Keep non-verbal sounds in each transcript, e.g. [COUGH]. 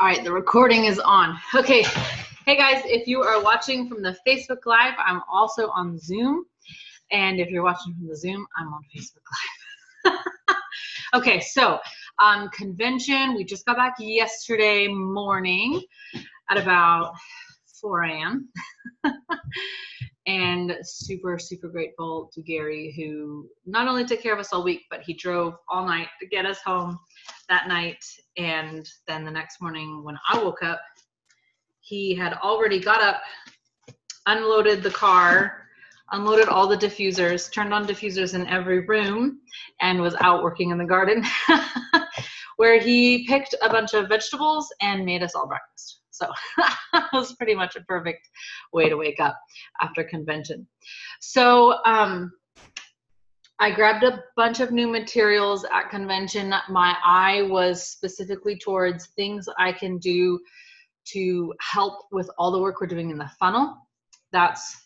All right, the recording is on. Okay. Hey guys, if you are watching from the Facebook Live, I'm also on Zoom. And if you're watching from the Zoom, I'm on Facebook Live. [LAUGHS] okay, so um, convention, we just got back yesterday morning at about 4 a.m. [LAUGHS] and super, super grateful to Gary, who not only took care of us all week, but he drove all night to get us home that night. And then the next morning, when I woke up, he had already got up, unloaded the car, unloaded all the diffusers, turned on diffusers in every room, and was out working in the garden, [LAUGHS] where he picked a bunch of vegetables and made us all breakfast. So [LAUGHS] that was pretty much a perfect way to wake up after convention. So um, I grabbed a bunch of new materials at convention. My eye was specifically towards things I can do to help with all the work we're doing in the funnel. That's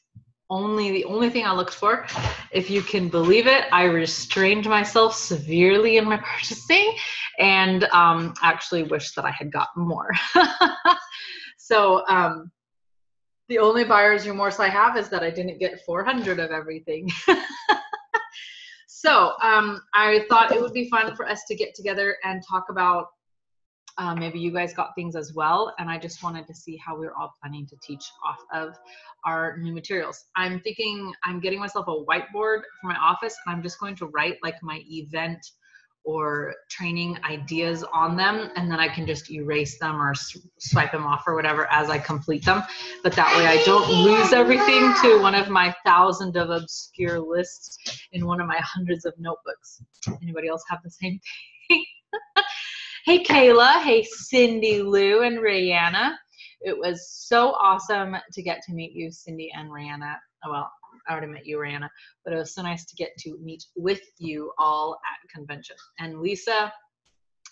only the only thing I looked for. If you can believe it, I restrained myself severely in my [LAUGHS] purchasing and um, actually wish that I had gotten more. [LAUGHS] so um, the only buyer's remorse I have is that I didn't get 400 of everything. [LAUGHS] so um, I thought it would be fun for us to get together and talk about uh, maybe you guys got things as well. And I just wanted to see how we are all planning to teach off of our new materials. I'm thinking I'm getting myself a whiteboard for my office and I'm just going to write like my event or training ideas on them and then I can just erase them or swipe them off or whatever as I complete them. But that way I don't lose everything to one of my thousand of obscure lists in one of my hundreds of notebooks. Anybody else have the same thing? Hey, Kayla. Hey, Cindy Lou and Rihanna. It was so awesome to get to meet you, Cindy and Rihanna. Oh, well, I already met you, Rihanna, but it was so nice to get to meet with you all at convention. And Lisa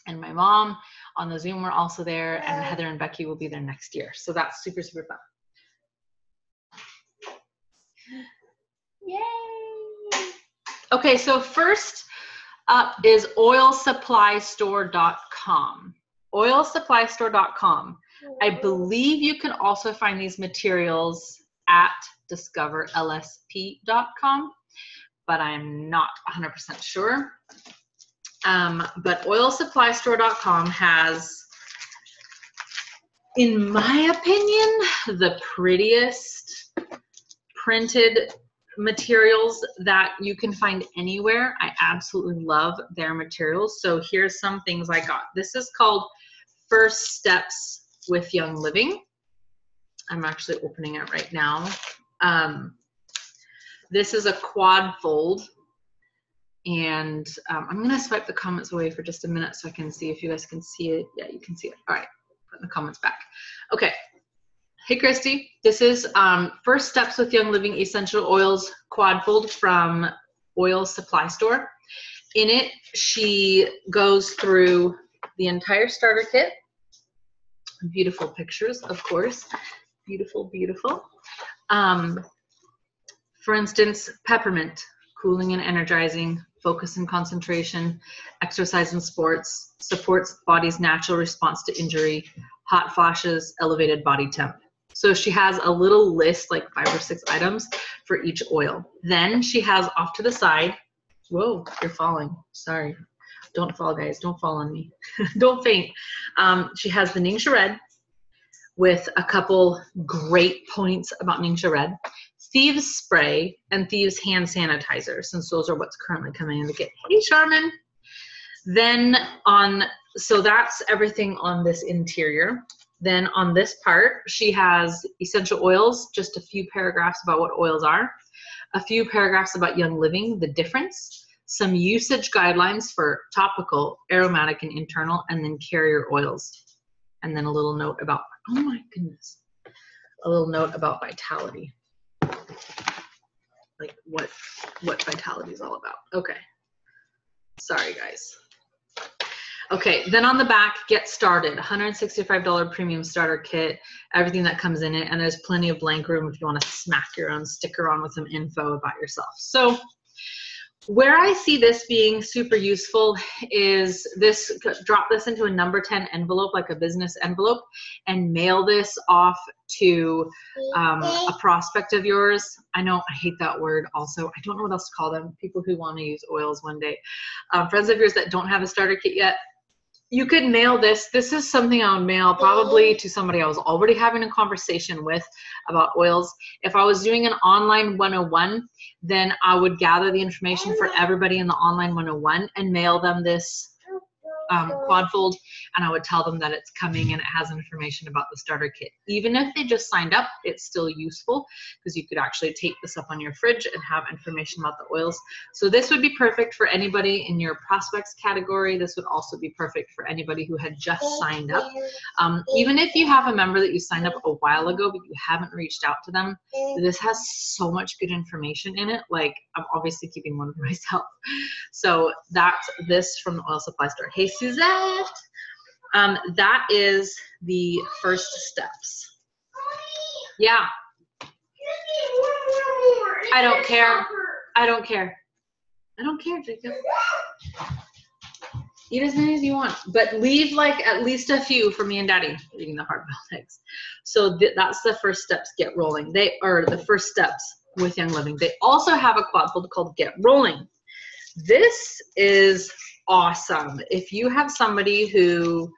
and my mom on the Zoom were also there, and Heather and Becky will be there next year. So that's super, super fun. Yay! Okay, so first, up is oilsupplystore.com. Oilsupplystore.com. I believe you can also find these materials at discoverlsp.com, but I'm not 100% sure. Um, but oilsupplystore.com has, in my opinion, the prettiest printed materials that you can find anywhere. I absolutely love their materials. So here's some things I got. This is called First Steps with Young Living. I'm actually opening it right now. Um, this is a quad fold. And um, I'm to swipe the comments away for just a minute so I can see if you guys can see it. Yeah, you can see it. All right, put the comments back. Okay, Hey, Christy. This is um, First Steps with Young Living Essential Oils Quadfold from Oil Supply Store. In it, she goes through the entire starter kit. Beautiful pictures, of course. Beautiful, beautiful. Um, for instance, peppermint, cooling and energizing, focus and concentration, exercise and sports, supports body's natural response to injury, hot flashes, elevated body temp. So she has a little list, like five or six items for each oil. Then she has off to the side, whoa, you're falling. Sorry. Don't fall, guys. Don't fall on me. [LAUGHS] Don't faint. Um, she has the Ningxia Red with a couple great points about Ningxia Red. Thieves Spray and Thieves Hand Sanitizer, since those are what's currently coming in the kit. Hey, Charmin. Then on, so that's everything on this interior. Then on this part, she has essential oils, just a few paragraphs about what oils are, a few paragraphs about young living, the difference, some usage guidelines for topical, aromatic, and internal, and then carrier oils. And then a little note about, oh my goodness, a little note about vitality. Like what, what vitality is all about. Okay. Sorry, guys. Okay, then on the back, get started. $165 premium starter kit, everything that comes in it, and there's plenty of blank room if you want to smack your own sticker on with some info about yourself. So where I see this being super useful is this drop this into a number 10 envelope, like a business envelope, and mail this off to um, a prospect of yours. I know I hate that word also. I don't know what else to call them. People who want to use oils one day. Um, friends of yours that don't have a starter kit yet, you could mail this. This is something I would mail probably [GASPS] to somebody I was already having a conversation with about oils. If I was doing an online 101, then I would gather the information for oh. everybody in the online 101 and mail them this um, quadfold and I would tell them that it's coming and it has information about the starter kit. Even if they just signed up, it's still useful because you could actually tape this up on your fridge and have information about the oils. So this would be perfect for anybody in your prospects category. This would also be perfect for anybody who had just signed up. Um, even if you have a member that you signed up a while ago but you haven't reached out to them, this has so much good information in it. Like I'm obviously keeping one for [LAUGHS] myself. So that's this from the oil supply store. Hey Suzette. Um, that is the first steps. Yeah. I don't care. I don't care. I don't care, Jacob. Eat as many as you want, but leave like at least a few for me and Daddy eating the hard-boiled [LAUGHS] eggs. So th that's the first steps. Get rolling. They are the first steps with Young Living. They also have a quad fold called Get Rolling. This is awesome. If you have somebody who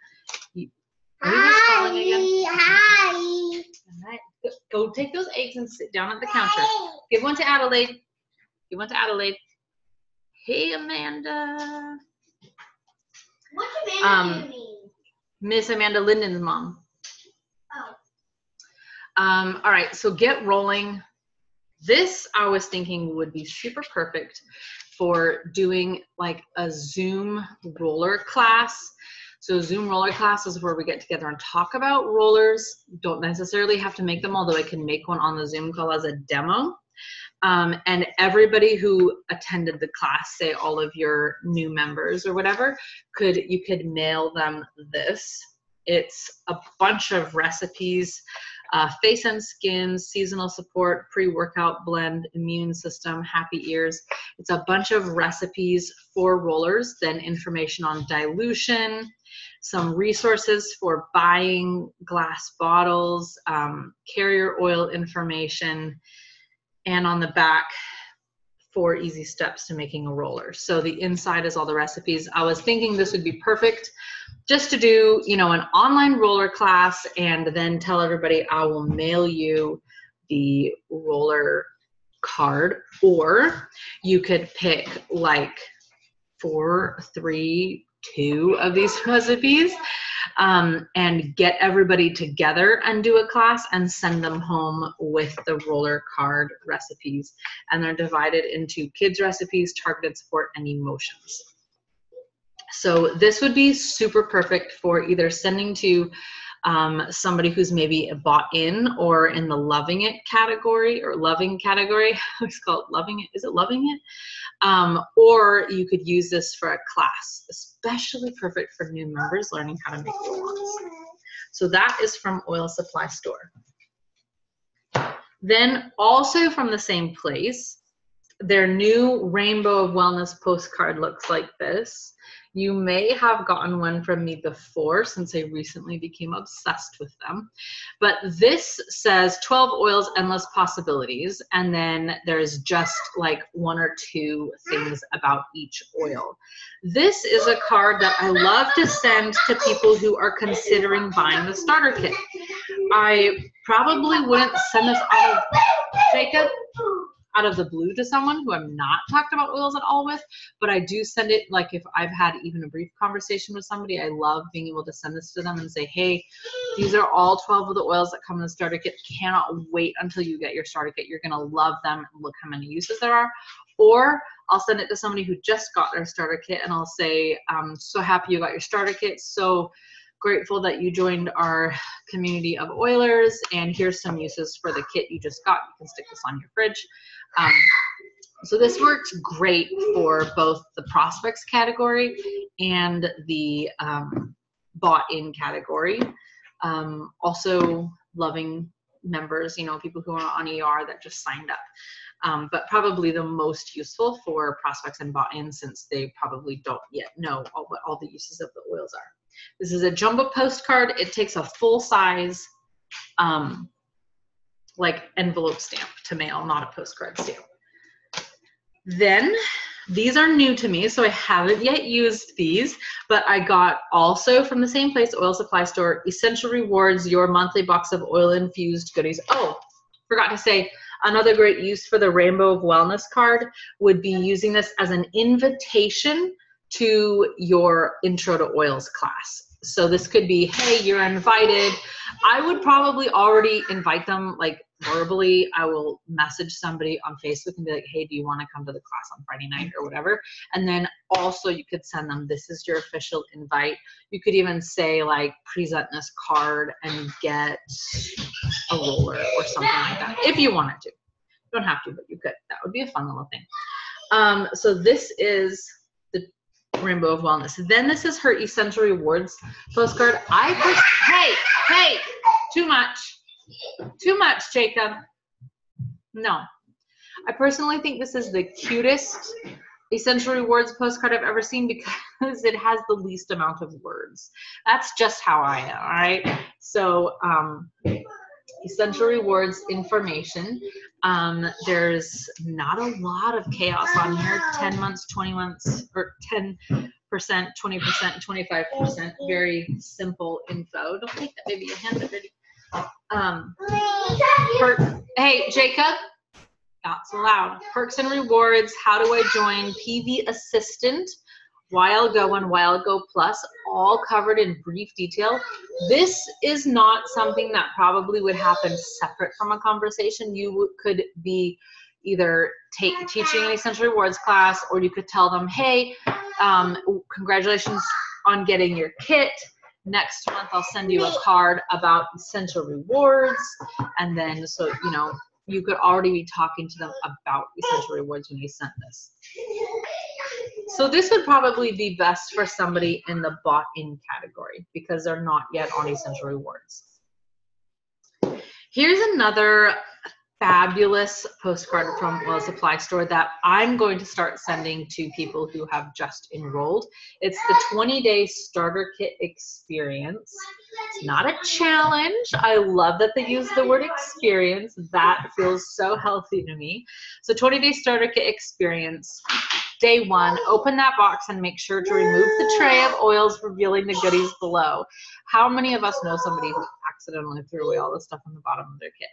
Hi. Hi. Go take those eggs and sit down at the counter. Give one to Adelaide. Give one to Adelaide. Hey, Amanda. What's Amanda Um, mean? Miss Amanda Linden's mom. Oh. Um, all right, so get rolling. This I was thinking would be super perfect for doing like a Zoom roller class. So Zoom roller class is where we get together and talk about rollers. Don't necessarily have to make them, although I can make one on the Zoom call as a demo. Um, and everybody who attended the class, say all of your new members or whatever, could you could mail them this. It's a bunch of recipes uh, face and skin, seasonal support, pre workout blend, immune system, happy ears. It's a bunch of recipes for rollers, then information on dilution, some resources for buying glass bottles, um, carrier oil information, and on the back, four easy steps to making a roller. So the inside is all the recipes. I was thinking this would be perfect just to do, you know, an online roller class and then tell everybody I will mail you the roller card or you could pick like four, three, two of these [LAUGHS] recipes um, and get everybody together and do a class and send them home with the roller card recipes. And they're divided into kids recipes, targeted support, and emotions. So this would be super perfect for either sending to um, somebody who's maybe bought in or in the loving it category or loving category. [LAUGHS] It's called loving it. Is it loving it? Um, or you could use this for a class, especially perfect for new members learning how to make roll-ons. So that is from Oil Supply Store. Then also from the same place, their new Rainbow of Wellness postcard looks like this. You may have gotten one from me before since I recently became obsessed with them. But this says 12 oils, endless possibilities. And then there's just like one or two things about each oil. This is a card that I love to send to people who are considering buying the starter kit. I probably wouldn't send this out of Jacob out of the blue to someone who I'm not talked about oils at all with, but I do send it like if I've had even a brief conversation with somebody, I love being able to send this to them and say, hey, these are all 12 of the oils that come in the starter kit. Cannot wait until you get your starter kit. You're gonna love them and look how many uses there are. Or I'll send it to somebody who just got their starter kit and I'll say, I'm so happy you got your starter kit. So grateful that you joined our community of oilers and here's some uses for the kit you just got. You can stick this on your fridge. Um, so this works great for both the prospects category and the um, bought in category. Um, also loving members, you know, people who are on ER that just signed up. Um, but probably the most useful for prospects and bought-in since they probably don't yet know all, what all the uses of the oils are. This is a jumbo postcard. It takes a full size, um, like envelope stamp to mail, not a postcard stamp. Then these are new to me, so I haven't yet used these, but I got also from the same place, Oil Supply Store, Essential Rewards, your monthly box of oil infused goodies. Oh, forgot to say, another great use for the Rainbow of Wellness card would be using this as an invitation to your Intro to Oils class. So this could be, hey, you're invited. I would probably already invite them like verbally. I will message somebody on Facebook and be like, hey, do you want to come to the class on Friday night or whatever? And then also you could send them, this is your official invite. You could even say like, present this card and get a roller or something like that if you wanted to. You don't have to, but you could. That would be a fun little thing. Um, so this is Rainbow of Wellness. Then this is her Essential Rewards postcard. I hey, hey, too much. Too much, Jacob. No. I personally think this is the cutest Essential Rewards postcard I've ever seen because it has the least amount of words. That's just how I am, all right? So, um, Essential Rewards information. Um, there's not a lot of chaos on here 10 months, 20 months, or 10%, 20%, 25%. Very simple info. Don't take that baby, hands are dirty. Um, per- hey, Jacob, not so loud. Perks and rewards. How do I join PV Assistant? While Go and While Go Plus, all covered in brief detail. This is not something that probably would happen separate from a conversation. You could be either take, teaching an essential rewards class, or you could tell them, "Hey, um, congratulations on getting your kit. Next month, I'll send you a card about essential rewards." And then, so you know, you could already be talking to them about essential rewards when you sent this. So this would probably be best for somebody in the bought in category because they're not yet on essential rewards. Here's another fabulous postcard from Oil Supply Store that I'm going to start sending to people who have just enrolled. It's the 20 day starter kit experience. It's not a challenge. I love that they use the word experience. That feels so healthy to me. So 20 day starter kit experience. Day one, open that box and make sure to remove the tray of oils, revealing the goodies below. How many of us know somebody who accidentally threw away all the stuff on the bottom of their kit?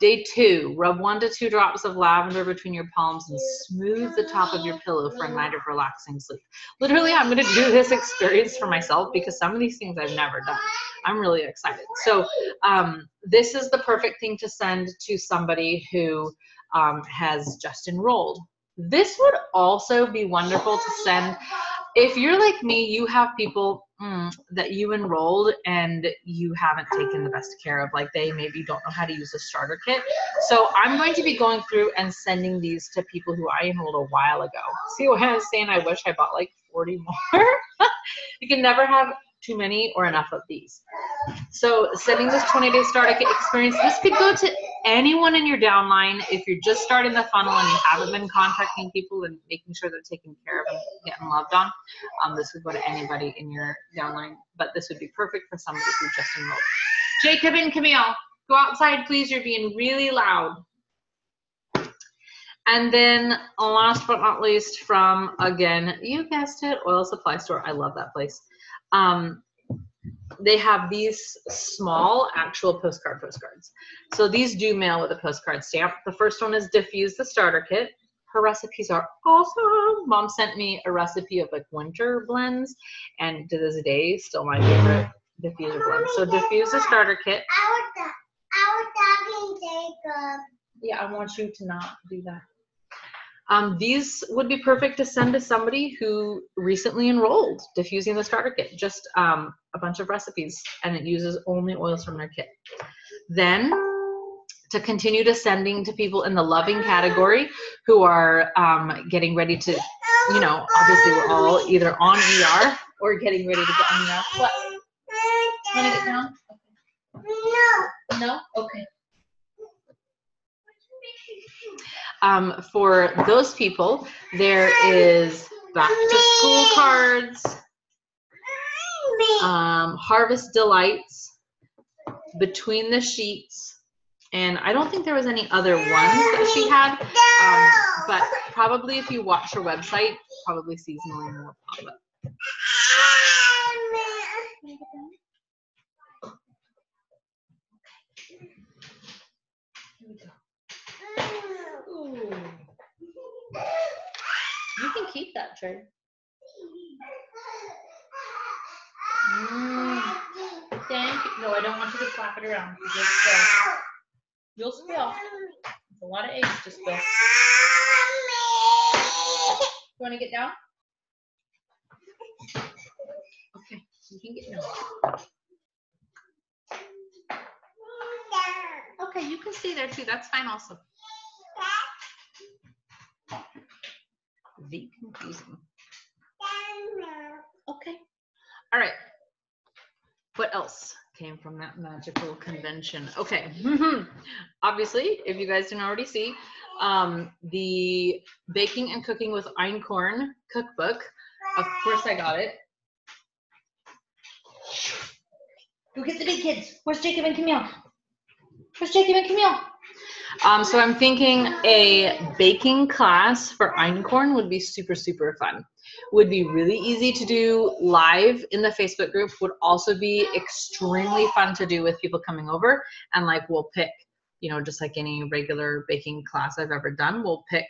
Day two, rub one to two drops of lavender between your palms and smooth the top of your pillow for a night of relaxing sleep. Literally, I'm going to do this experience for myself because some of these things I've never done. I'm really excited. So, um, this is the perfect thing to send to somebody who um, has just enrolled. This would also be wonderful to send. If you're like me, you have people mm, that you enrolled and you haven't taken the best care of. Like they maybe don't know how to use a starter kit. So I'm going to be going through and sending these to people who I enrolled a while ago. See what I'm saying? I wish I bought like 40 more. [LAUGHS] you can never have too many or enough of these. So sending this 20 day starter kit experience, this could go to anyone in your downline. If you're just starting the funnel and you haven't been contacting people and making sure they're taken care of and getting loved on, um, this would go to anybody in your downline. But this would be perfect for somebody who just enrolled. Jacob and Camille, go outside, please. You're being really loud. And then last but not least from, again, you guessed it, Oil Supply Store. I love that place. Um, they have these small actual postcard postcards. So these do mail with a postcard stamp. The first one is Diffuse the Starter Kit. Her recipes are awesome. Mom sent me a recipe of like winter blends, and to this day, still my favorite diffuser blend. So diffuse the starter kit. I was, I was talking Jacob. Yeah, I want you to not do that. Um, these would be perfect to send to somebody who recently enrolled, diffusing the starter kit. Just um, a bunch of recipes, and it uses only oils from their kit. Then, to continue to sending to people in the loving category who are um, getting ready to, you know, obviously we're all either on ER or getting ready to get on ER. What? Want to get down? No. No? Okay. Um, for those people, there is back to school cards, um, harvest delights, between the sheets, and I don't think there was any other ones that she had. Um, but probably if you watch her website, probably seasonally more pop up. You can keep that tray. Mm, thank you. No, I don't want you to slap it around. You'll spill. You'll spill. It's a lot of eggs to spill. You want to get down? Okay, you can get down. Okay, you can stay there too. That's fine also. Confusing. Okay. All right. What else came from that magical convention? Okay. [LAUGHS] Obviously, if you guys didn't already see, um, the Baking and Cooking with Einkorn cookbook. Of course, I got it. Go get the big kids. Where's Jacob and Camille? Where's Jacob and Camille? Um, so I'm thinking a baking class for Einkorn would be super, super fun. Would be really easy to do live in the Facebook group. Would also be extremely fun to do with people coming over. And like we'll pick, you know, just like any regular baking class I've ever done, we'll pick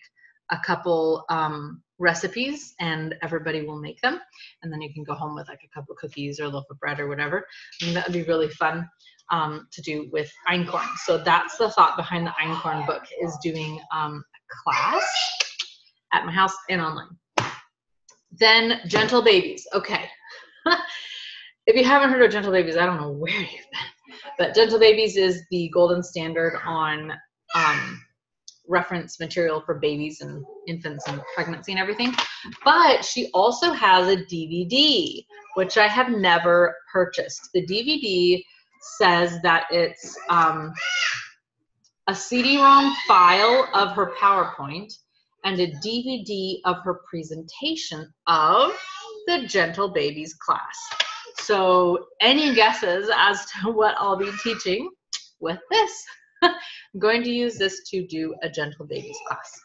a couple um, recipes and everybody will make them. And then you can go home with like a couple cookies or a loaf of bread or whatever. And that would be really fun um, to do with Einkorn. So that's the thought behind the Einkorn book is doing um, a class at my house and online. Then Gentle Babies. Okay. [LAUGHS] if you haven't heard of Gentle Babies, I don't know where you've been. But Gentle Babies is the golden standard on um, reference material for babies and infants and pregnancy and everything. But she also has a DVD, which I have never purchased. The DVD says that it's um, a CD-ROM file of her PowerPoint and a DVD of her presentation of the Gentle Babies class. So any guesses as to [LAUGHS] what I'll be teaching with this? I'm [LAUGHS] going to use this to do a Gentle Babies class,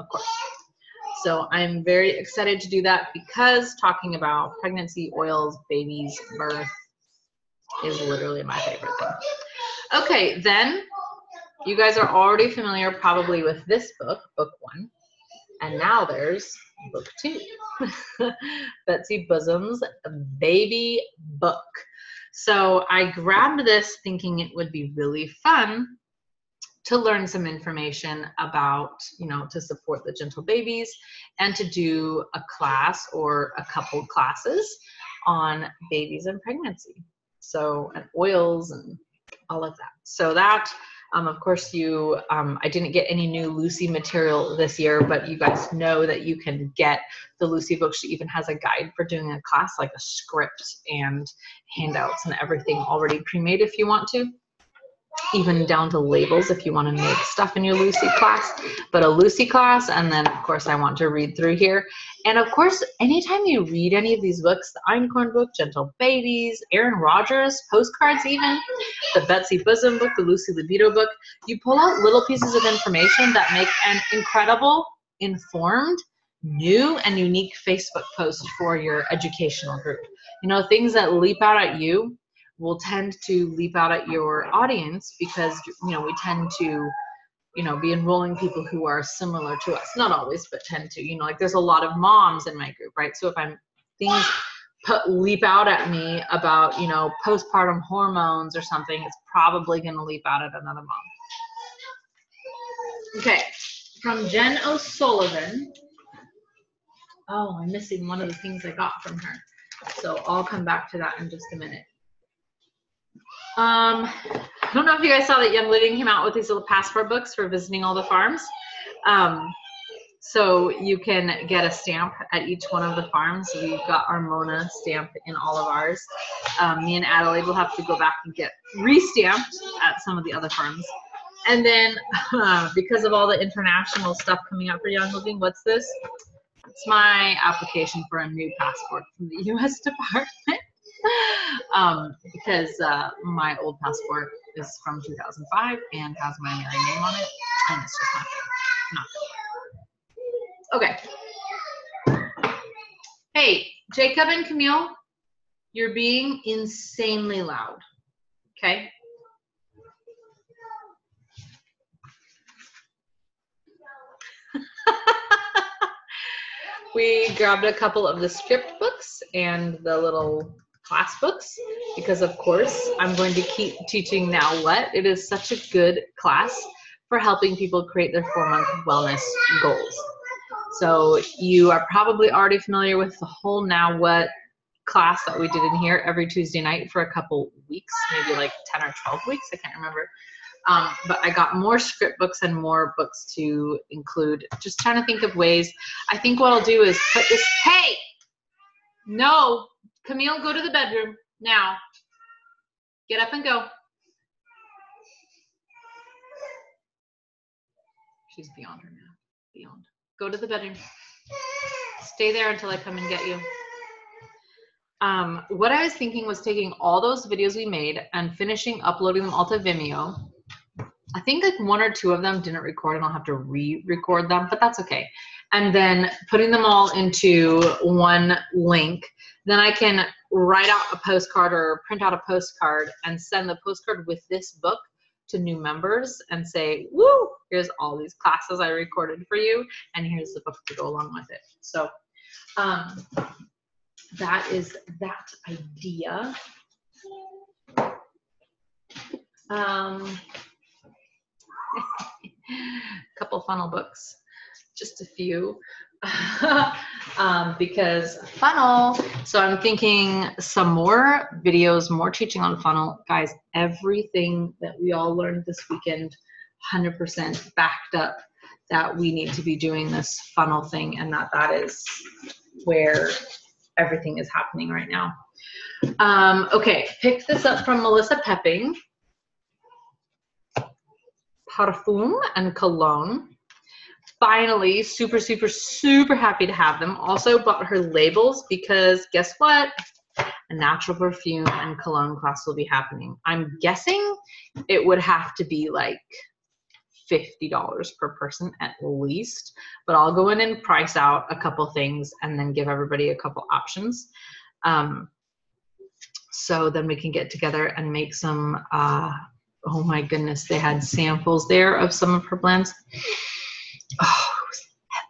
of course. So I'm very excited to do that because talking about pregnancy, oils, babies, birth, is literally my favorite thing. Okay, then you guys are already familiar probably with this book, book one. And now there's book two [LAUGHS] Betsy Bosom's baby book. So I grabbed this thinking it would be really fun to learn some information about, you know, to support the gentle babies and to do a class or a couple classes on babies and pregnancy so and oils and all of that. So that, um, of course, you, um, I didn't get any new Lucy material this year, but you guys know that you can get the Lucy book. She even has a guide for doing a class, like a script and handouts and everything already pre-made if you want to even down to labels if you want to make stuff in your Lucy class, but a Lucy class. And then, of course, I want to read through here. And of course, anytime you read any of these books, the Einkorn book, Gentle Babies, Aaron Rodgers, postcards even, the Betsy Bosom book, the Lucy Libido book, you pull out little pieces of information that make an incredible, informed, new and unique Facebook post for your educational group. You know, things that leap out at you will tend to leap out at your audience because you know we tend to you know be enrolling people who are similar to us. Not always but tend to you know like there's a lot of moms in my group right? So if i'm things put, leap out at me about you know postpartum hormones or something it's probably going to leap out at another mom. Okay from jen o'sullivan. Oh i'm missing one of the things i got from her. So i'll come back to that in just a minute um, I don't know if you guys saw that Young Living came out with these little passport books for visiting all the farms. Um, so you can get a stamp at each one of the farms. We've got our Mona stamp in all of ours. Um, me and Adelaide will have to go back and get re-stamped at some of the other farms. and then uh, because of all the international stuff coming out for Young Living, what's this? It's my application for a new passport from the [LAUGHS] U.S. Department. Um, because uh, my old passport is from 2005 and has my married name on it, and it's just not good. Not good. Okay. Hey, Jacob and Camille, you're being insanely loud. Okay. [LAUGHS] we grabbed a couple of the script books and the little class books because of course I'm going to keep teaching Now What. It is such a good class for helping people create their four month wellness goals. So you are probably already familiar with the whole Now What class that we did in here every Tuesday night for a couple weeks, maybe like 10 or 12 weeks, I can't remember. Um, but I got more script books and more books to include. Just trying to think of ways. I think what I'll do is put this, hey, no, Camille, go to the bedroom now. Get up and go. She's beyond her now. Beyond. Go to the bedroom. Stay there until I come and get you. Um, what I was thinking was taking all those videos we made and finishing uploading them all to Vimeo. I think like one or two of them didn't record and I'll have to re-record them, but that's okay. And then putting them all into one link then I can write out a postcard or print out a postcard and send the postcard with this book to new members and say, woo, here's all these classes I recorded for you, and here's the book to go along with it. So um, that is that idea. Um, [LAUGHS] couple funnel books, just a few. [LAUGHS] um, because funnel. So I'm thinking some more videos, more teaching on funnel. Guys, everything that we all learned this weekend, 100% backed up that we need to be doing this funnel thing and that that is where everything is happening right now. Um, okay, pick this up from Melissa Poepping. Parfum and Cologne. Finally super super super happy to have them. Also bought her labels because guess what? A natural perfume and cologne class will be happening. I'm guessing it would have to be like $50 per person at least but i'll go in and price out a couple things and then give everybody a couple options um, so then we can get together and make some uh, oh my goodness they had samples there of some of her blends oh,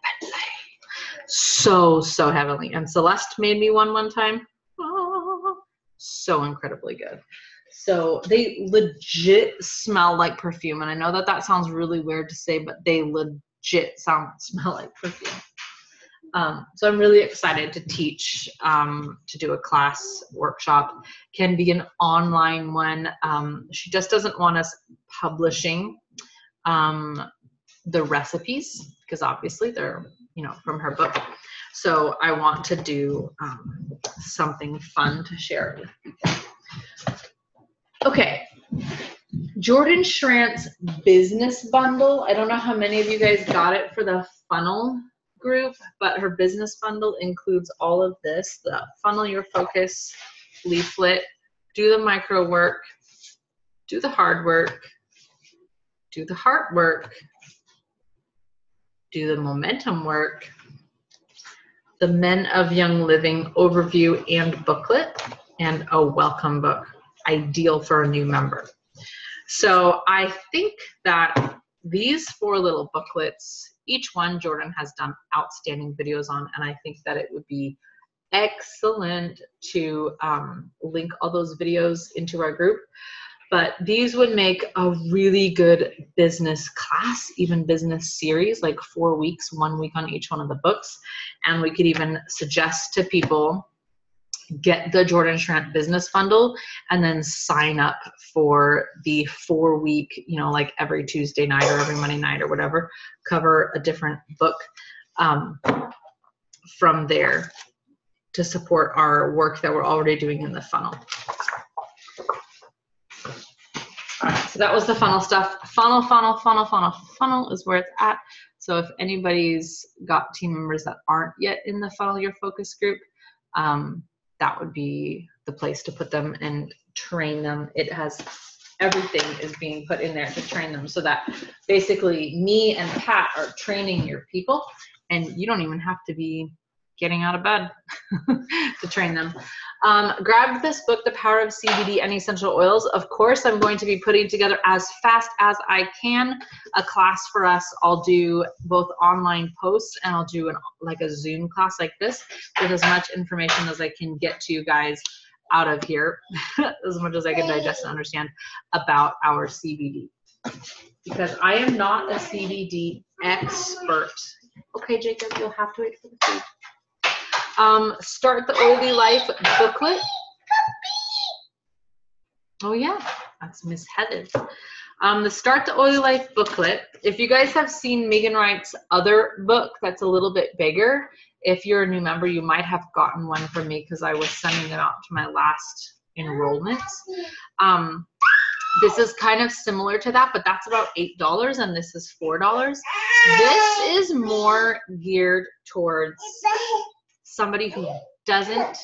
heavenly. So, so heavenly. And Celeste made me one one time. Oh, so incredibly good. So they legit smell like perfume. And I know that that sounds really weird to say, but they legit sound smell like perfume. Um, so I'm really excited to teach, um, to do a class workshop. Can be an online one. Um, she just doesn't want us publishing um, the recipes because obviously they're you know from her book. So i want to do um, something fun to share with people okay. Jordan Schrandt's business bundle. I don't know how many of you guys got it for the funnel group but her business bundle includes all of this the funnel your focus leaflet do the micro work do the hard work do the heart work do the momentum work, the Men of Young Living overview and booklet, and a welcome book, ideal for a new member. So I think that these four little booklets, each one Jordan has done outstanding videos on, and I think that it would be excellent to um, link all those videos into our group. But these would make a really good business class even business series like four weeks one week on each one of the books. And we could even suggest to people get the jordan Schrandt business bundle and then sign up for the four week you know like every tuesday night or every monday night or whatever cover a different book um, from there to support our work that we're already doing in the funnel so that was the funnel stuff. Funnel, funnel, funnel, funnel, funnel is where it's at. So if anybody's got team members that aren't yet in the funnel your focus group, um, that would be the place to put them and train them. It has everything is being put in there to train them so that basically me and Pat are training your people and you don't even have to be getting out of bed [LAUGHS] to train them. Um, grab this book, The Power of CBD and Essential Oils. Of course, I'm going to be putting together as fast as I can a class for us. I'll do both online posts and I'll do an like a Zoom class like this with as much information as I can get to you guys out of here, [LAUGHS] as much as I can digest and understand about our CBD. Because I am not a CBD expert. Okay, Jacob, you'll have to wait for the food. Um, Start the Oily Life booklet. Oh yeah, that's Miss Heather. Um, the Start the Oily Life booklet. If you guys have seen Megan Wright's other book that's a little bit bigger, if you're a new member, you might have gotten one from me because I was sending them out to my last enrollments. Um, this is kind of similar to that, but that's about $8 and this is $4. This is more geared towards somebody who doesn't.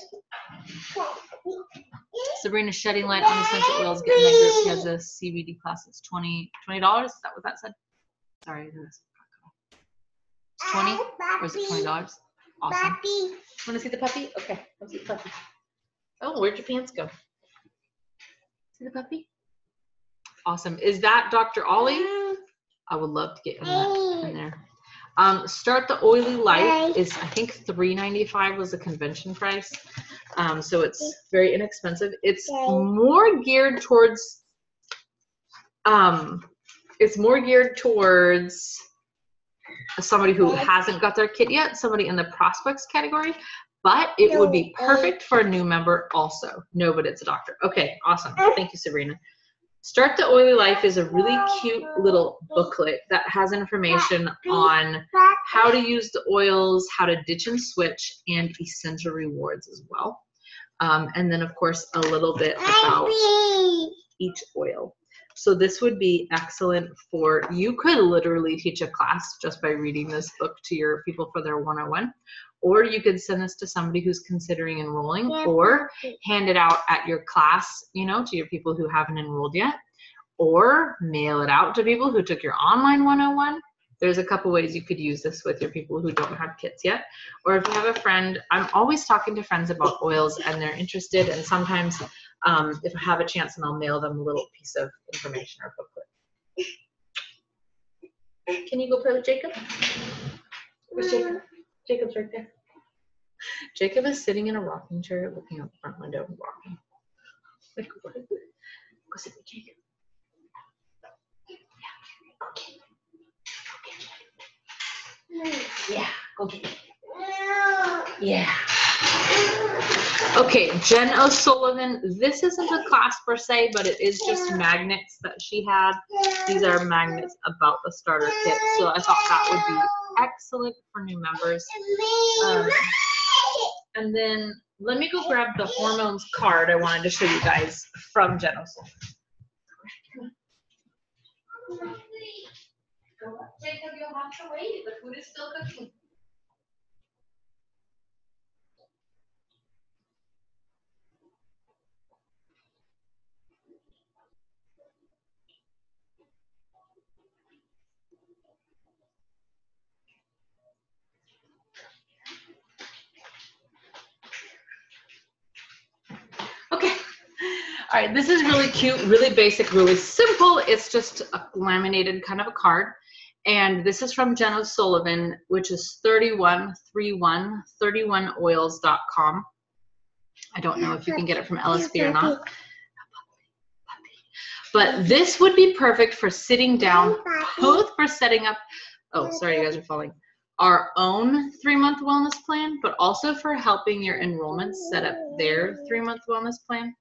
Sabrina shedding light on the essential oils. Get in my group. She has a CBD class. It's 20 $20. Is that what that said? Sorry. It's 20 or is it $20? Awesome. Puppy. Want to see the puppy? Okay, let's see the puppy. Oh, where'd your pants go? See the puppy? Awesome. Is that Dr. Ollie? I would love to get that, in there. Um, Start the Oily Life is I think $3.95 was the convention price. Um, so it's very inexpensive. It's more geared towards um, it's more geared towards somebody who hasn't got their kit yet, somebody in the prospects category, but it would be perfect for a new member also. No, but it's a doctor. Okay, awesome. [LAUGHS] Thank you, Sabrina. Start the Oily Life is a really cute little booklet that has information on how to use the oils, how to ditch and switch, and essential rewards as well. Um, and then, of course, a little bit about each oil. So this would be excellent for, you could literally teach a class just by reading this book to your people for their 101. Or you could send this to somebody who's considering enrolling or hand it out at your class, you know, to your people who haven't enrolled yet. Or mail it out to people who took your online 101 there's a couple ways you could use this with your people who don't have kits yet. Or if you have a friend, I'm always talking to friends about oils and they're interested. And sometimes um, if I have a chance, and I'll mail them a little piece of information or booklet. Can you go play with Jacob? Where's Jacob? Mm. Jacob's right there. Jacob is sitting in a rocking chair looking out the front window and rocking. Like, what is it? Go sit with Jacob. Yeah, okay. Mm. Yeah, go get it. Mm. Yeah. Okay, Jen O'Sullivan. This isn't a class per se, but it is just magnets that she had. These are magnets about the starter kit. So I thought that would be excellent for new members. Um, and then let me go grab the hormones card I wanted to show you guys from Jen O'Sullivan. Jacob, you'll have to wait. The food is still cooking. All right, this is really cute, really basic, really simple. It's just a laminated kind of a card. And this is from Jen O'Sullivan, which is 3131, 31oils.com. I don't know if you can get it from LSP or not. But this would be perfect for sitting down, both for setting up, oh, sorry, you guys are falling, our own three month wellness plan, but also for helping your enrollments set up their three month wellness plan.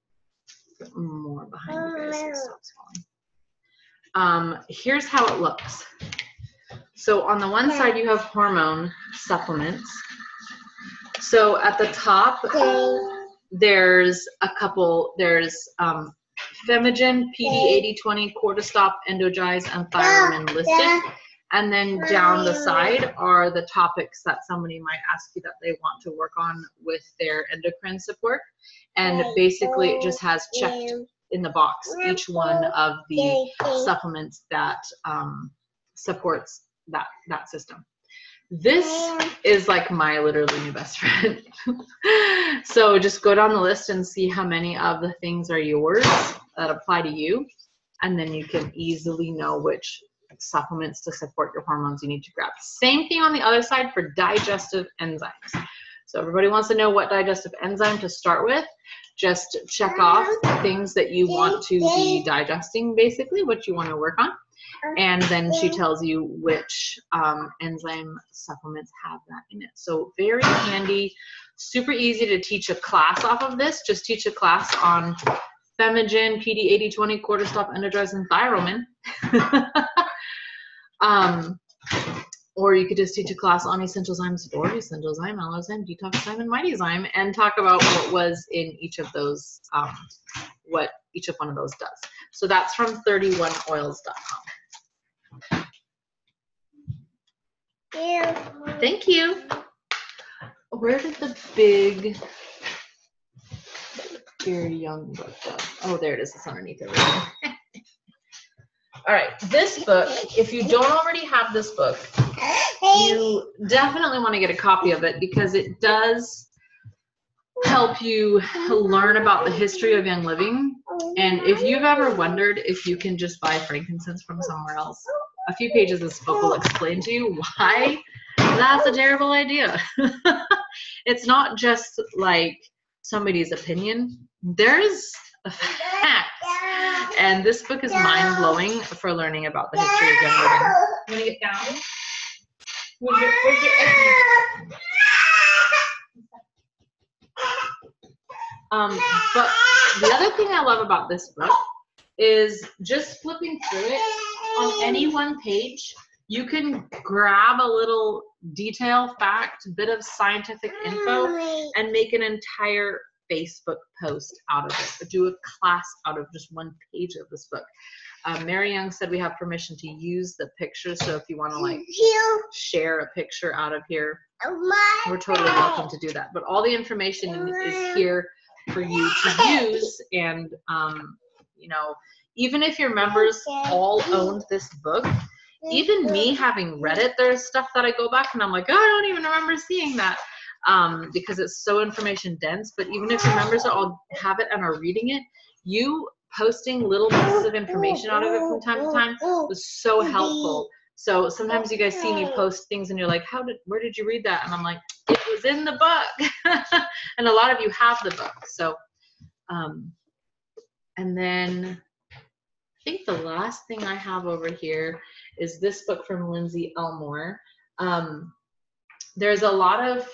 More behind you guys, so it stops falling. Um, here's how it looks. So on the one side, you have hormone supplements. So at the top, there's a couple, there's um, Femigen, PD 8020, Cortistop, Endogize, and Thyromin listed. And then down the side are the topics that somebody might ask you that they want to work on with their endocrine support. And basically, it just has checked in the box each one of the supplements that um, supports that that system. This is like my literally new best friend. [LAUGHS] so just go down the list and see how many of the things are yours that apply to you, and then you can easily know which supplements to support your hormones you need to grab. Same thing on the other side for digestive enzymes. So everybody wants to know what digestive enzyme to start with. Just check off things that you want to be digesting, basically, what you want to work on. And then she tells you which um, enzyme supplements have that in it. So very handy, super easy to teach a class off of this. Just teach a class on Femigen, PD 8020, Cortistop, Endogize, and Thyromin. [LAUGHS] um, or you could just teach a class on essential zymes, or essential zyme, Allerzyme, detox and mightyzyme, and talk about what was in each of those, um, what each of one of those does. So that's from 31oils.com. Thank you. Where did the big Gary Young book go? Oh, there it is. It's underneath everything. All right, this book, if you don't already have this book, you definitely want to get a copy of it because it does help you learn about the history of Young Living. And if you've ever wondered if you can just buy frankincense from somewhere else, a few pages of this book will explain to you why that's a terrible idea. [LAUGHS] it's not just like somebody's opinion. There's a fact. And this book is mind blowing for learning about the history of young living. You want to get down? Where's your, where's your? Um, but the other thing I love about this book is just flipping through it on any one page, you can grab a little detail, fact, bit of scientific info, and make an entire Facebook post out of it, or do a class out of just one page of this book. Um, Mary Young said we have permission to use the pictures, so if you want to like share a picture out of here, we're totally welcome to do that. But all the information is here for you to use, and um, you know, even if your members all owned this book, even me having read it, there's stuff that I go back and I'm like, oh, I don't even remember seeing that um, because it's so information dense. But even if your members are all have it and are reading it, you posting little pieces of information out of it from time to time was so helpful. So sometimes you guys see me post things and you're like, how did, where did you read that? And I'm like, it was in the book. [LAUGHS] and a lot of you have the book. So, um, and then I think the last thing I have over here is this book from Lindsey Elmore. Um, there's a lot of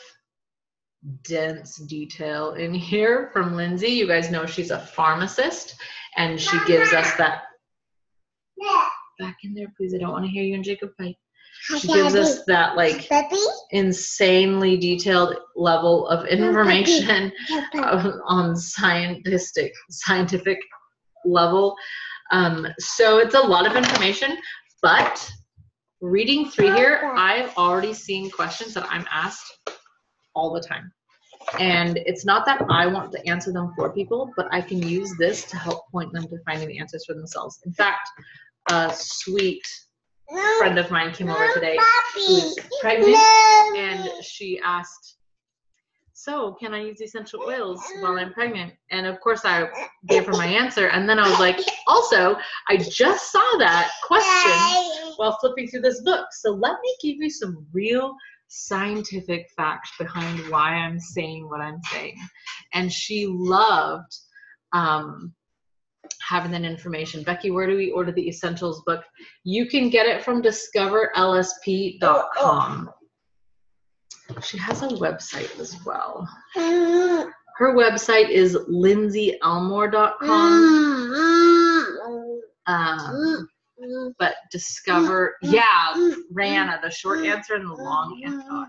dense detail in here from Lindsey. You guys know she's a pharmacist and she gives us that back in there, please. I don't want to hear you and Jacob fight. She gives us that like insanely detailed level of information on scientific scientific level. Um, so it's a lot of information, but reading through here, I've already seen questions that I'm asked all the time. And it's not that I want to answer them for people, but I can use this to help point them to finding the answers for themselves. In fact, a sweet friend of mine came over today who's pregnant and she asked, so can I use essential oils while I'm pregnant? And of course I gave her my answer. And then I was like, also, I just saw that question while flipping through this book. So let me give you some real scientific fact behind why I'm saying what I'm saying. And she loved um, having that information. Becky, where do we order the essentials book? You can get it from discoverlsp.com. She has a website as well. Her website is lindseyelmore.com. Um, but discover, yeah, Rihanna, the short answer and the long answer.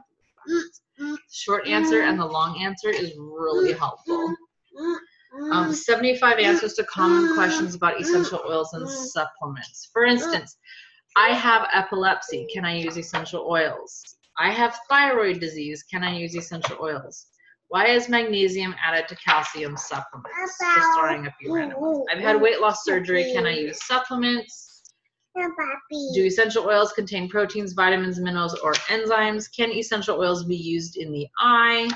Short answer and the long answer is really helpful. Um, 75 answers to common questions about essential oils and supplements. For instance, I have epilepsy. Can I use essential oils? I have thyroid disease. Can I use essential oils? Why is magnesium added to calcium supplements? Just throwing a few random ones. I've had weight loss surgery. Can I use supplements? Do essential oils contain proteins, vitamins, minerals, or enzymes? Can essential oils be used in the eye?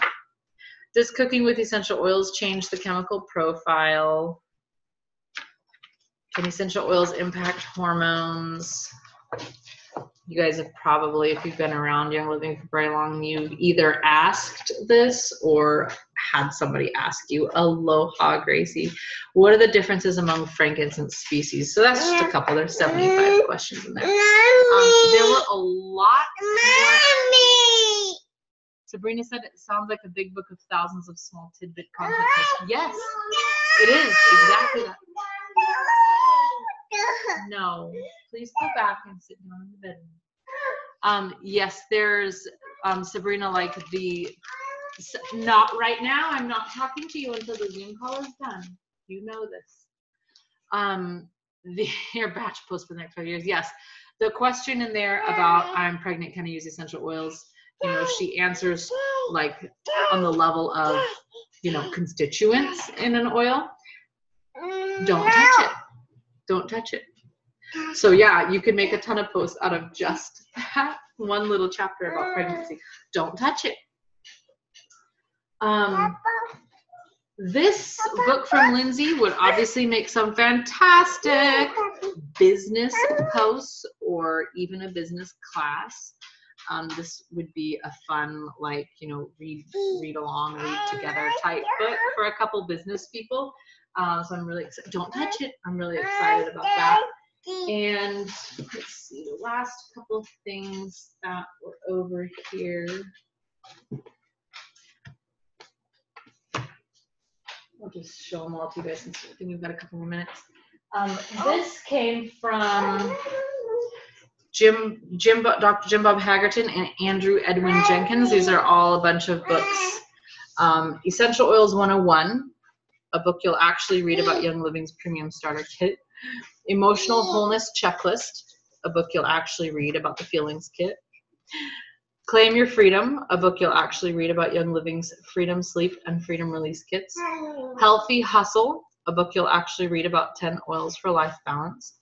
Does cooking with essential oils change the chemical profile? Can essential oils impact hormones? You guys have probably, if you've been around Young Living for very long, you've either asked this or had somebody ask you. Aloha, Gracie. What are the differences among frankincense species? So that's just a couple. There's 75 questions in there. Um, there were a lot more. Mommy. Sabrina said it sounds like a big book of thousands of small tidbit content. Yes, it is exactly that. [LAUGHS] No, please go back and sit down in the bed. Um, yes, there's um, Sabrina, like the not right now. I'm not talking to you until the Zoom call is done. You know this. Um, [LAUGHS] the your batch post for the next five years. Yes, the question in there about I'm pregnant, can I use essential oils? You know, she answers like on the level of you know constituents in an oil. Don't touch it. Don't touch it. So yeah, you could make a ton of posts out of just that one little chapter about pregnancy. Don't touch it. Um, this book from Lindsey would obviously make some fantastic business posts or even a business class. Um, this would be a fun, like, you know, read, read along, read together type book for a couple business people. Uh, so I'm really excited. Don't touch it. I'm really excited about that. And let's see, the last couple of things that were over here. I'll just show them all to you guys since I think we've got a couple more minutes. Um, this came from Jim, Jim, Dr. Jim Bob Haggerton and Andrew Edwin Jenkins. These are all a bunch of books. Um, Essential Oils 101, a book you'll actually read about Young Living's premium starter kit. Emotional Wholeness Checklist, a book you'll actually read about the Feelings Kit. Claim Your Freedom, a book you'll actually read about Young Living's freedom, sleep, and freedom release kits. Healthy Hustle, a book you'll actually read about 10 oils for life balance.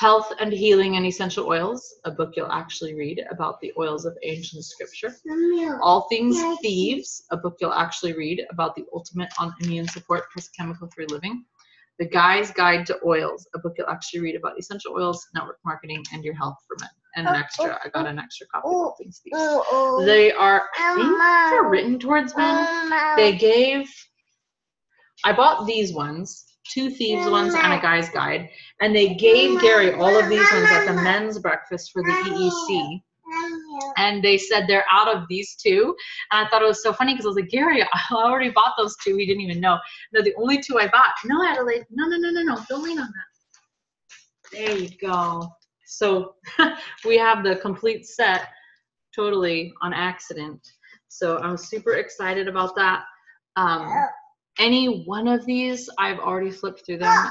Health and Healing and Essential Oils, a book you'll actually read about the oils of ancient scripture. All Things Thieves, a book you'll actually read about the ultimate on immune support plus chemical free living. The Guy's Guide to Oils, a book you'll actually read about essential oils, network marketing, and your health for men. And an extra, I got an extra copy of All Things Thieves. They are, they're written towards men. They gave, I bought these ones, two thieves ones and a guy's guide, and they gave Gary all of these ones at the men's breakfast for the EEC. And they said they're out of these two. And I thought it was so funny because I was like, Gary, [LAUGHS] I already bought those two. He didn't even know. They're the only two I bought. No, Adelaide. No, no, no, no, no. Don't lean on that. There you go. So [LAUGHS] we have the complete set totally on accident. So I'm super excited about that. Um, any one of these, I've already flipped through them,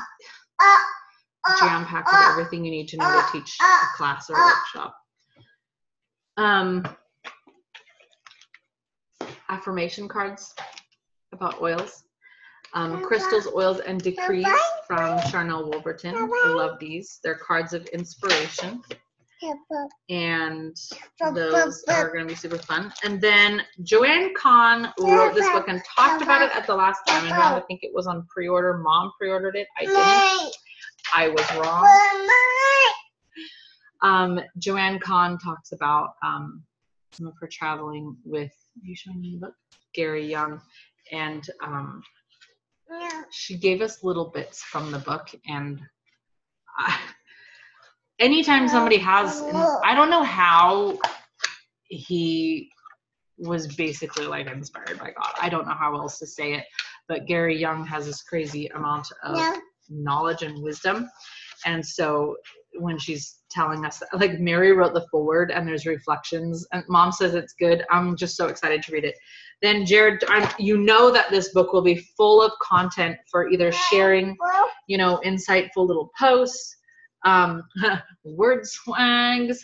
jam packed with everything you need to know to teach a class or a workshop. Um, affirmation cards about oils. Um, crystals, oils, and decrees from Charnel Wolverton. I love these. They're cards of inspiration and those are going to be super fun. And then Joanne Kahn wrote this book and talked about it at the last time. I think it was on pre-order. Mom pre-ordered it. I didn't. I was wrong. Um, Joanne Kahn talks about um, some of her traveling with. You showing me the book? Gary Young, and um, she gave us little bits from the book and. I, anytime somebody has i don't know how he was basically like inspired by god i don't know how else to say it but gary young has this crazy amount of knowledge and wisdom and so when she's telling us that. like Mary wrote the forward and there's reflections and mom says it's good. I'm just so excited to read it. Then Jared, I'm, you know that this book will be full of content for either sharing, you know, insightful little posts, um, [LAUGHS] word swags,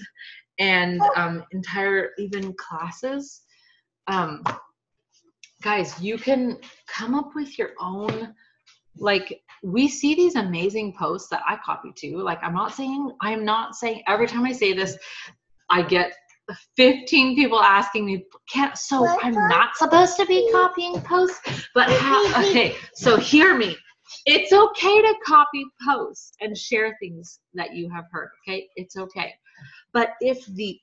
and um, entire even classes. Um, guys, you can come up with your own like we see these amazing posts that I copy too. Like I'm not saying I'm not saying every time I say this, I get 15 people asking me, can't so I'm not supposed to be copying posts, but how okay, so hear me. It's okay to copy posts and share things that you have heard, okay? It's okay. But if the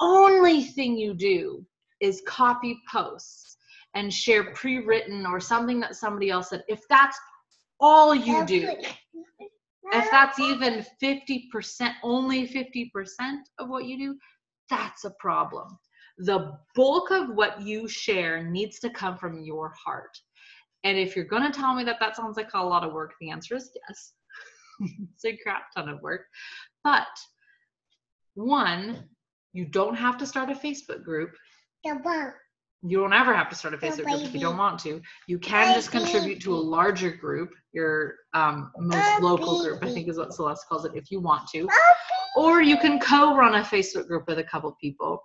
only thing you do is copy posts and share pre-written or something that somebody else said, if that's all you do, if that's even 50%, only 50% of what you do, that's a problem. The bulk of what you share needs to come from your heart. And if you're going to tell me that that sounds like a lot of work, the answer is yes. [LAUGHS] it's a crap ton of work. But one, you don't have to start a Facebook group. You don't ever have to start a Facebook group if you don't want to. You can just contribute to a larger group, your um, most local group, I think is what Celeste calls it, if you want to. Or you can co run a Facebook group with a couple people.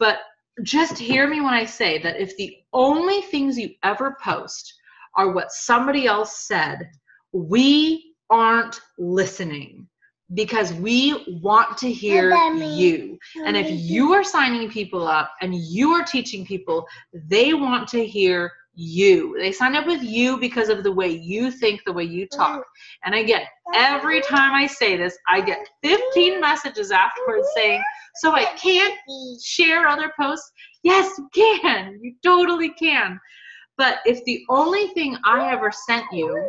But just hear me when I say that if the only things you ever post are what somebody else said, we aren't listening because we want to hear you. And if you are signing people up and you are teaching people, they want to hear you. They sign up with you because of the way you think, the way you talk. And again, every time I say this, I get 15 messages afterwards saying, So I can't share other posts? Yes, you can. You totally can. But if the only thing I ever sent you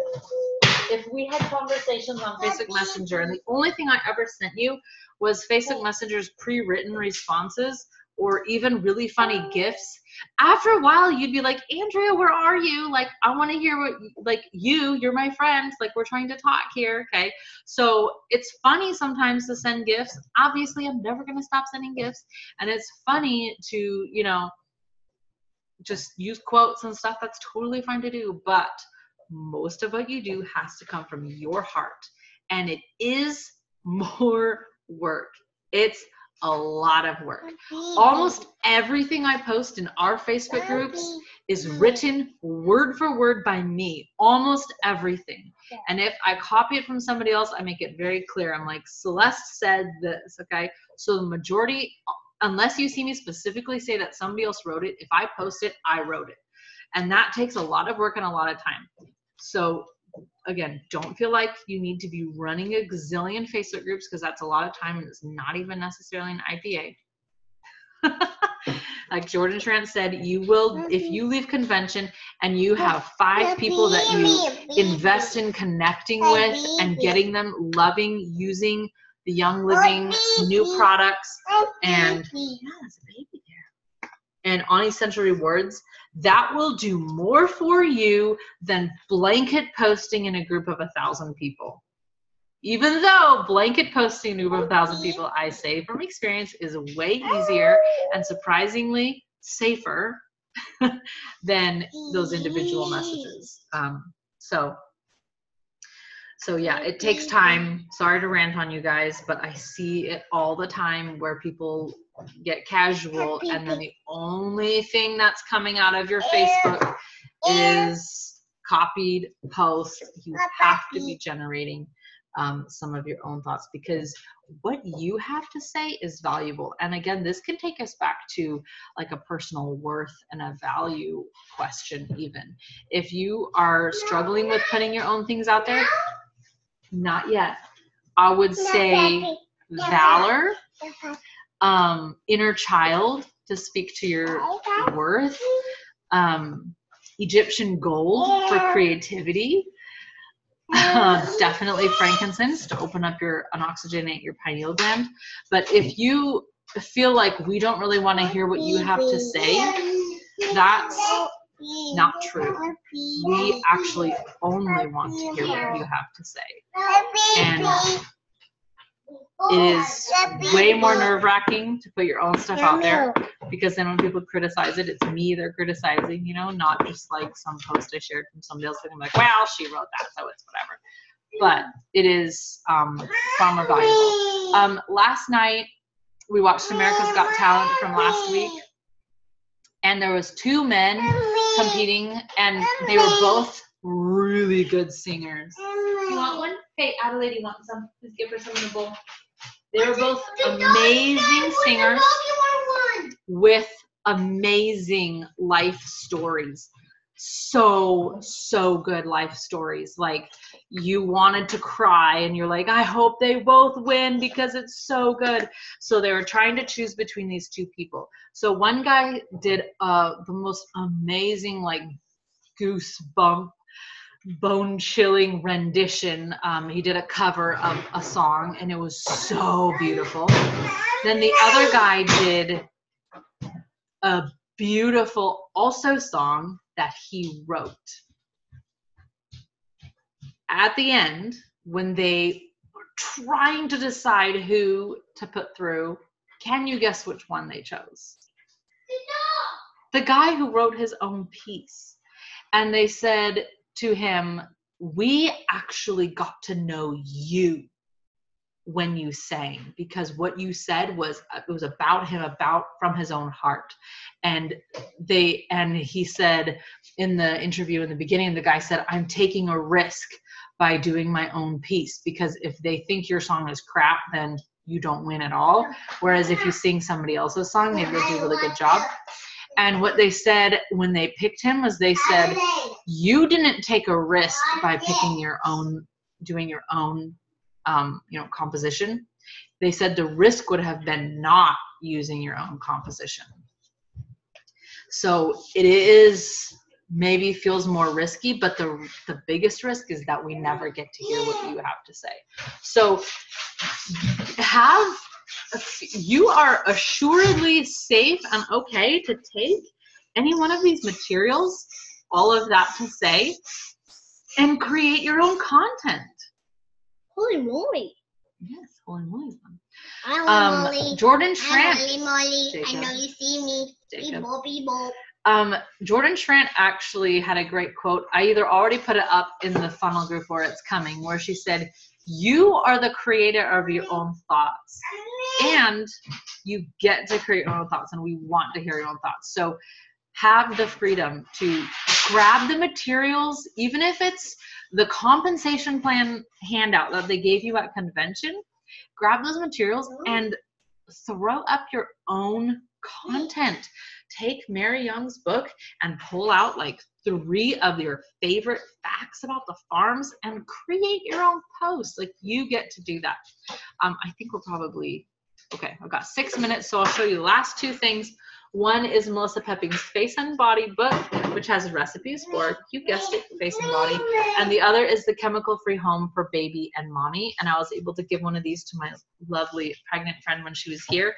if we had conversations on Facebook Messenger and the only thing I ever sent you was Facebook Messenger's pre-written responses or even really funny gifts, after a while you'd be like, Andrea, where are you? Like, I want to hear what, like, you, you're my friend. Like, we're trying to talk here. Okay. So it's funny sometimes to send gifts. Obviously, I'm never going to stop sending gifts. And it's funny to, you know, just use quotes and stuff. That's totally fine to do. But most of what you do has to come from your heart. And it is [LAUGHS] more work. It's a lot of work. Almost everything I post in our Facebook groups is written word for word by me. Almost everything. And if I copy it from somebody else, I make it very clear. I'm like, Celeste said this, okay? So the majority, unless you see me specifically say that somebody else wrote it, if I post it, I wrote it. And that takes a lot of work and a lot of time. So again, don't feel like you need to be running a gazillion Facebook groups because that's a lot of time and it's not even necessarily an IPA. [LAUGHS] like Jordan Schrandt said, you will, if you leave convention and you have five people that you invest in connecting with and getting them loving, using the Young Living new products and yeah, there's a baby there. And on essential rewards, that will do more for you than blanket posting in a group of a thousand people. Even though blanket posting in a group of a thousand people, I say from experience, is way easier and surprisingly safer [LAUGHS] than those individual messages. Um, so so yeah, it takes time. Sorry to rant on you guys, but I see it all the time where people get casual and then the only thing that's coming out of your Facebook is copied posts. You have to be generating um, some of your own thoughts because what you have to say is valuable. And again, this can take us back to like a personal worth and a value question, even. If you are struggling with putting your own things out there, not yet. I would say valor, um, inner child to speak to your worth, um, Egyptian gold for creativity. Uh, definitely frankincense to open up your an oxygenate your pineal gland. But if you feel like we don't really want to hear what you have to say, that's not true. We actually only want to hear what you have to say. And it is way more nerve wracking to put your own stuff out there because then when people criticize it, it's me they're criticizing, you know, not just like some post I shared from somebody else and I'm like, well, she wrote that, so it's whatever. But it is um, far more valuable. Um, last night we watched America's Got Talent from last week, and there was two men competing, and they were both really good singers. You want one? Hey, Adelaide, you want some? Please give her some in the bowl. They were both amazing singers with amazing life stories. So, so good life stories. Like you wanted to cry and you're like, I hope they both win because it's so good. So they were trying to choose between these two people. So one guy did uh, the most amazing, like goosebump bone chilling rendition. Um, he did a cover of a song and it was so beautiful. Then the other guy did a beautiful also song that he wrote. At the end, when they were trying to decide who to put through, can you guess which one they chose? The guy who wrote his own piece. And they said to him, We actually got to know you when you sang because what you said was uh, it was about him about from his own heart. And they and he said in the interview in the beginning the guy said i'm taking a risk by doing my own piece because if they think your song is crap then you don't win at all. Whereas if you sing somebody else's song maybe they'll do a really good job. And what they said when they picked him was they said you didn't take a risk by picking your own doing your own um, you know, composition. They said the risk would have been not using your own composition. So it is maybe feels more risky, but the the biggest risk is that we never get to hear what you have to say. So have you are assuredly safe and okay to take any one of these materials, all of that to say, and create your own content. Holy moly. Yes, holy moly. Holy Um, moly. Jordan Holy Schrandt. moly. I know you see me. Jacob. Beep, beep, boop. Um, Jordan Schrandt actually had a great quote. I either already put it up in the funnel group or it's coming, where she said, You are the creator of your own thoughts. And you get to create your own thoughts, and we want to hear your own thoughts. So have the freedom to grab the materials, even if it's the compensation plan handout that they gave you at convention, grab those materials and throw up your own content. Take Mary Young's book and pull out like three of your favorite facts about the farms and create your own post. Like you get to do that. Um, I think we're probably okay. I've got six minutes, so I'll show you the last two things. One is Melissa Poepping's Face and Body book, which has recipes for, you guessed it, face and body. And the other is the Chemical Free Home for Baby and Mommy. And I was able to give one of these to my lovely pregnant friend when she was here.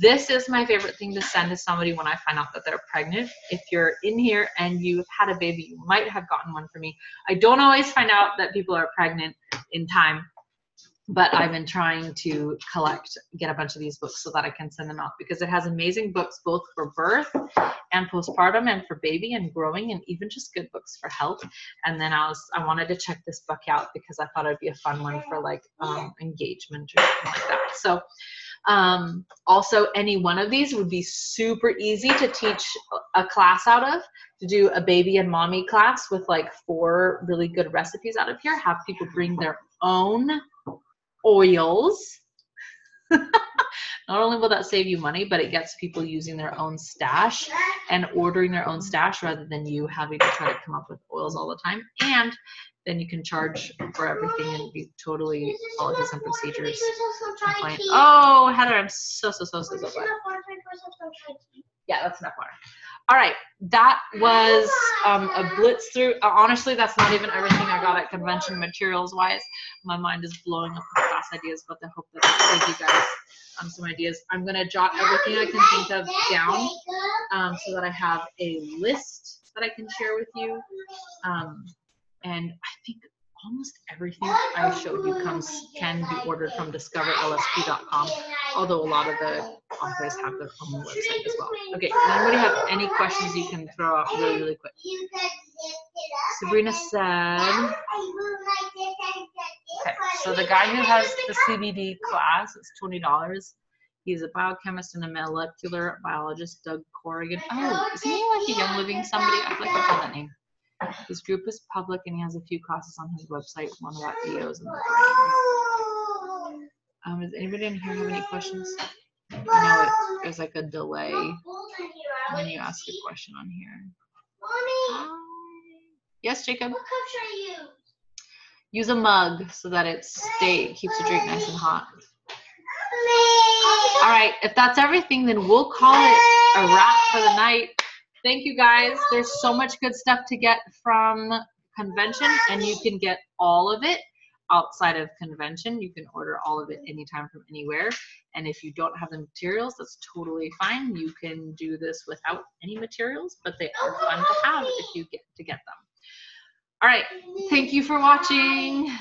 This is my favorite thing to send to somebody when I find out that they're pregnant. If you're in here and you've had a baby, you might have gotten one for me. I don't always find out that people are pregnant in time but I've been trying to collect, get a bunch of these books so that I can send them out because it has amazing books both for birth and postpartum and for baby and growing and even just good books for health. And then I was, I wanted to check this book out because I thought it'd be a fun one for like um, engagement or something like that. So, um, also any one of these would be super easy to teach a class out of to do a baby and mommy class with like four really good recipes out of here have people bring their own oils. [LAUGHS] Not only will that save you money, but it gets people using their own stash and ordering their own stash rather than you having to try to come up with oils all the time. And then you can charge for everything and be totally policies and procedures. Oh, Heather, I'm so, so, so, so, so glad. Yeah, that's enough water. All right, that was um, a blitz through. Uh, honestly, that's not even everything I got at convention materials wise. My mind is blowing up ideas, but I hope that I gave you guys um, some ideas. I'm gonna jot everything I can think of down um, so that I have a list that I can share with you. Um, and I think almost everything I showed you comes can be ordered from discoverlsp.com. Although a lot of the authors have their own website as well. Okay, anybody have any questions you can throw out really, really quick? Sabrina said, okay, so the guy who has the CBD class, it's twenty dollars. He's a biochemist and a molecular biologist, Doug Corrigan. Oh, isn't he like a Young Living somebody? I feel like I've heard that name. His group is public and he has a few classes on his website, one about EOs and the brain. Um, does anybody in here have any questions? I know it, there's like a delay when you ask a question on here. Mommy, Um, Yes, Jacob. what cup should I use? Use a mug so that it stay keeps the drink nice and hot. All right, if that's everything, then we'll call it a wrap for the night. Thank you guys. There's so much good stuff to get from convention, and you can get all of it outside of convention. You can order all of it anytime from anywhere. And if you don't have the materials, that's totally fine. You can do this without any materials, but they are fun to have if you get to get them. All right, thank you for watching.